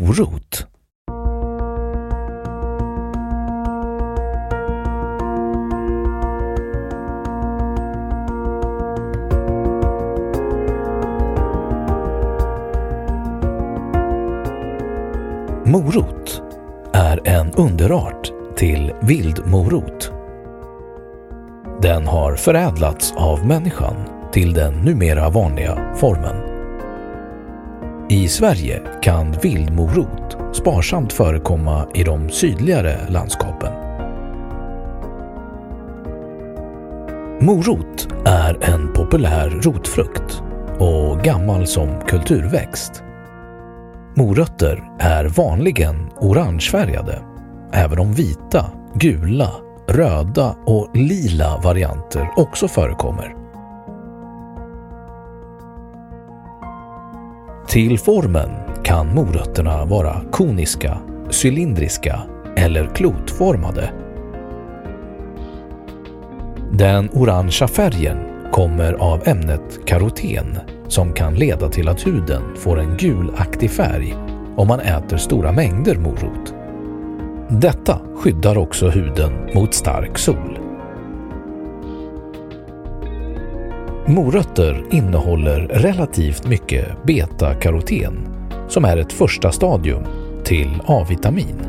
Morot. Morot är en underart till vildmorot. Den har förädlats av människan till den numera vanliga formen. I Sverige kan vildmorot sparsamt förekomma i de sydligare landskapen. Morot är en populär rotfrukt och gammal som kulturväxt. Morötter är vanligen orangefärgade, även om vita, gula, röda och lila varianter också förekommer. Till formen kan morötterna vara koniska, cylindriska eller klotformade. Den orangea färgen kommer av ämnet karoten som kan leda till att huden får en gulaktig färg om man äter stora mängder morot. Detta skyddar också huden mot stark sol. Morötter innehåller relativt mycket beta-karoten som är ett första stadium till A-vitamin.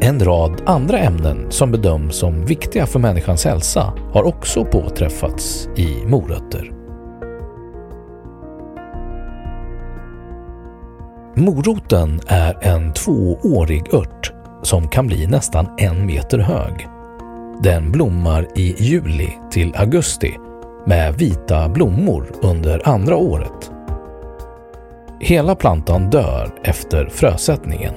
En rad andra ämnen som bedöms som viktiga för människans hälsa har också påträffats i morötter. Moroten är en tvåårig ört som kan bli nästan en meter hög. Den blommar i juli till augusti med vita blommor under andra året. Hela plantan dör efter frösättningen.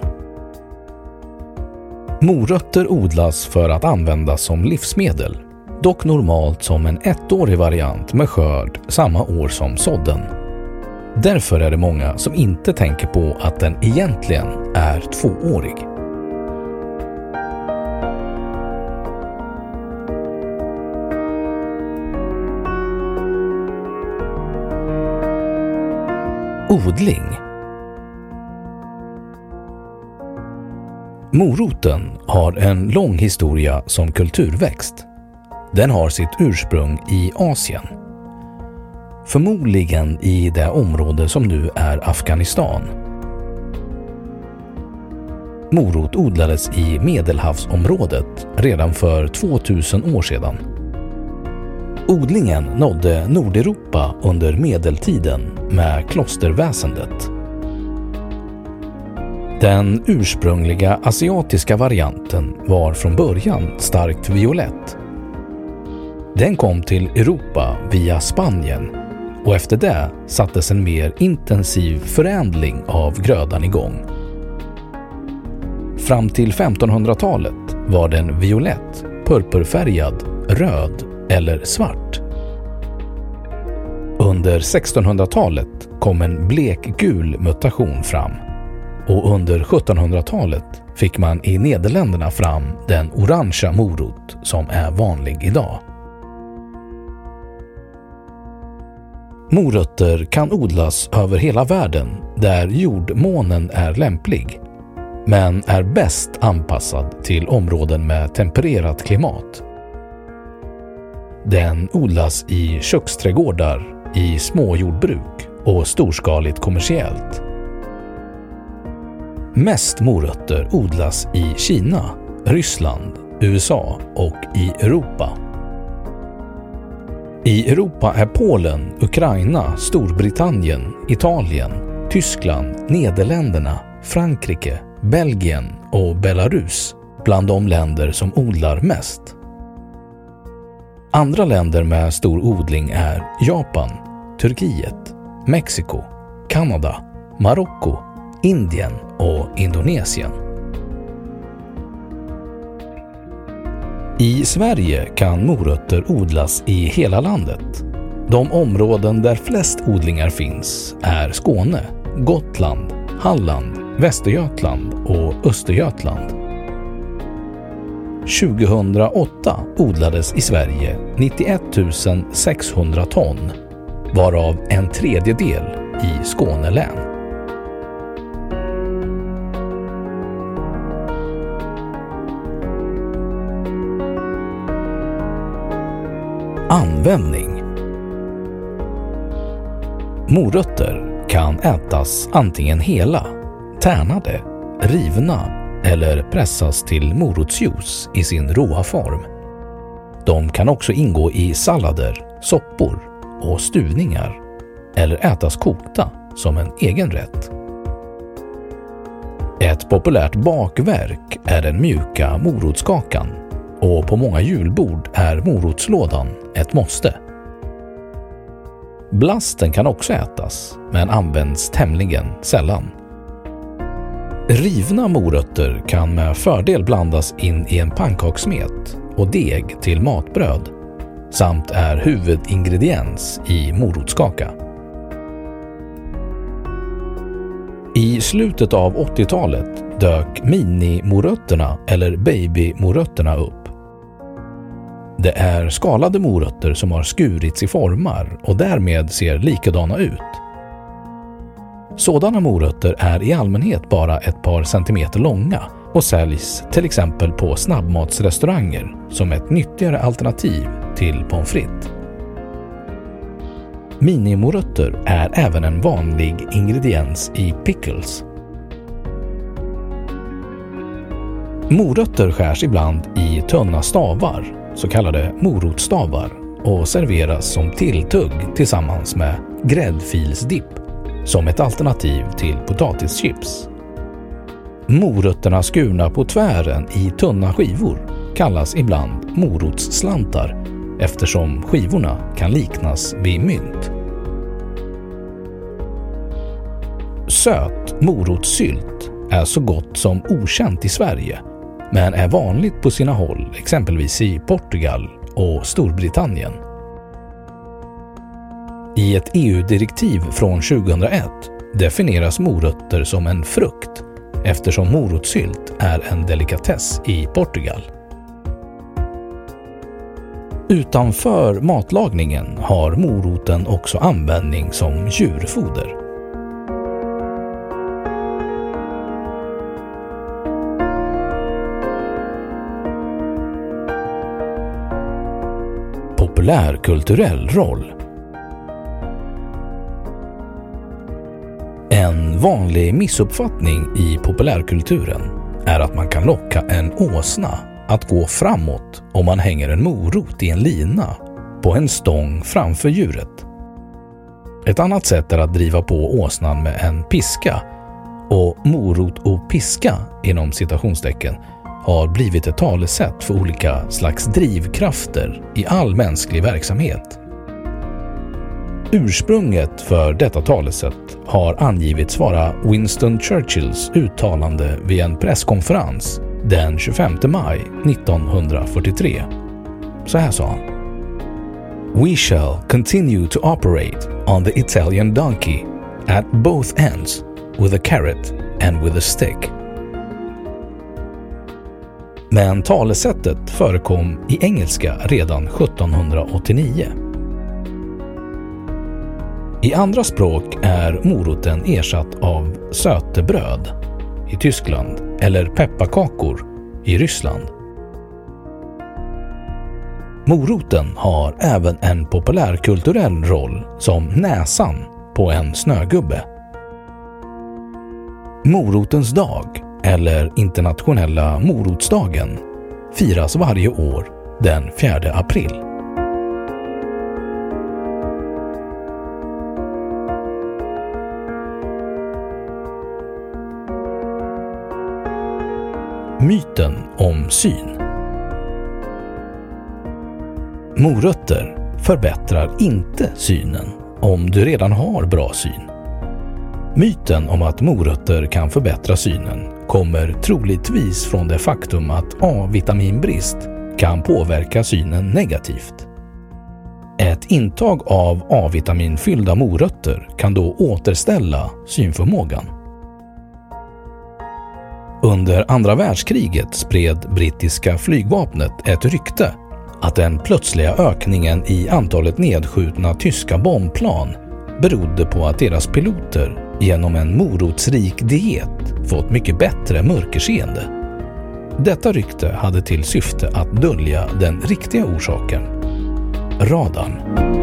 Morötter odlas för att användas som livsmedel, dock normalt som en ettårig variant med skörd samma år som sådden. Därför är det många som inte tänker på att den egentligen är tvåårig. Odling Moroten har en lång historia som kulturväxt. Den har sitt ursprung i Asien. Förmodligen i det område som nu är Afghanistan. Morot odlades i Medelhavsområdet redan för 2000 år sedan. Odlingen nådde Nordeuropa under medeltiden med klosterväsendet. Den ursprungliga asiatiska varianten var från början starkt violett. Den kom till Europa via Spanien och efter det sattes en mer intensiv förädling av grödan igång. Fram till 1500-talet var den violett, purpurfärgad, röd eller svart. Under 1600-talet kom en blekgul mutation fram och under 1700-talet fick man i Nederländerna fram den orangea morot som är vanlig idag. Morötter kan odlas över hela världen där jordmånen är lämplig men är bäst anpassad till områden med tempererat klimat. Den odlas i köksträdgårdar, i småjordbruk och storskaligt kommersiellt. Mest morötter odlas i Kina, Ryssland, USA och i Europa. I Europa är Polen, Ukraina, Storbritannien, Italien, Tyskland, Nederländerna, Frankrike, Belgien och Belarus bland de länder som odlar mest. Andra länder med stor odling är Japan, Turkiet, Mexiko, Kanada, Marocko, Indien och Indonesien. I Sverige kan morötter odlas i hela landet. De områden där flest odlingar finns är Skåne, Gotland, Halland, Västergötland och Östergötland. 2008 odlades i Sverige 91 600 ton, varav en tredjedel i Skåne län. Användning Morötter kan ätas antingen hela, tärnade, rivna eller pressas till morotsjuice i sin råa form. De kan också ingå i sallader, soppor och stuvningar eller ätas kokta som en egen rätt. Ett populärt bakverk är den mjuka morotskakan och på många julbord är morotslådan ett måste. Blasten kan också ätas, men används tämligen sällan. Rivna morötter kan med fördel blandas in i en pannkakssmet och deg till matbröd samt är huvudingrediens i morotskaka. I slutet av 80-talet dök minimorötterna eller babymorötterna upp. Det är skalade morötter som har skurits i formar och därmed ser likadana ut. Sådana morötter är i allmänhet bara ett par centimeter långa och säljs till exempel på snabbmatsrestauranger som ett nyttigare alternativ till pommes frites. Minimorötter är även en vanlig ingrediens i pickles. Morötter skärs ibland i tunna stavar, så kallade morotstavar, och serveras som tilltugg tillsammans med gräddfilsdipp som ett alternativ till potatischips. Morötterna skurna på tvären i tunna skivor kallas ibland morotsslantar eftersom skivorna kan liknas vid mynt. Söt morotssylt är så gott som okänt i Sverige men är vanligt på sina håll, exempelvis i Portugal och Storbritannien. I ett EU-direktiv från 2001 definieras morötter som en frukt eftersom morotssylt är en delikatess i Portugal. Utanför matlagningen har moroten också användning som djurfoder. Populärkulturell roll En vanlig missuppfattning i populärkulturen är att man kan locka en åsna att gå framåt om man hänger en morot i en lina på en stång framför djuret. Ett annat sätt är att driva på åsnan med en piska och morot och piska inom citationstecken har blivit ett talesätt för olika slags drivkrafter i all mänsklig verksamhet. Ursprunget för detta talesätt har angivits vara Winston Churchills uttalande vid en presskonferens den 25 maj 1943. Så här sa han. We shall continue to operate on the Italian donkey at both ends with a carrot and with a stick. Men talesättet förekom i engelska redan 1789. I andra språk är moroten ersatt av sötebröd i Tyskland eller pepparkakor i Ryssland. Moroten har även en populärkulturell roll som näsan på en snögubbe. Morotens dag, eller internationella morotsdagen, firas varje år den 4 april. Myten om syn Morötter förbättrar inte synen om du redan har bra syn. Myten om att morötter kan förbättra synen kommer troligtvis från det faktum att A-vitaminbrist kan påverka synen negativt. Ett intag av A-vitaminfyllda morötter kan då återställa synförmågan. Under andra världskriget spred brittiska flygvapnet ett rykte att den plötsliga ökningen i antalet nedskjutna tyska bombplan berodde på att deras piloter genom en morotsrik diet fått mycket bättre mörkerseende. Detta rykte hade till syfte att dölja den riktiga orsaken. Radarn.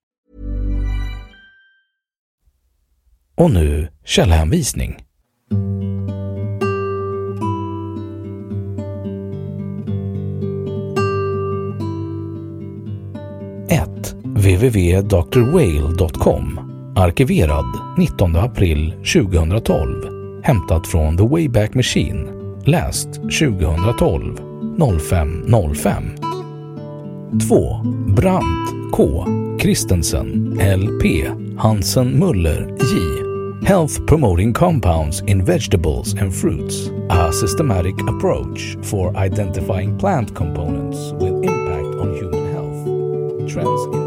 Och nu källhänvisning. www.drwhale.com Arkiverad 19 april 2012 Hämtat från The Wayback Machine Läst 2012 0505 2. Brandt K. Christensen LP Hansen Muller J. Health Promoting Compounds in Vegetables and Fruits. A Systematic Approach for Identifying Plant Components with Impact on Human Health. Trends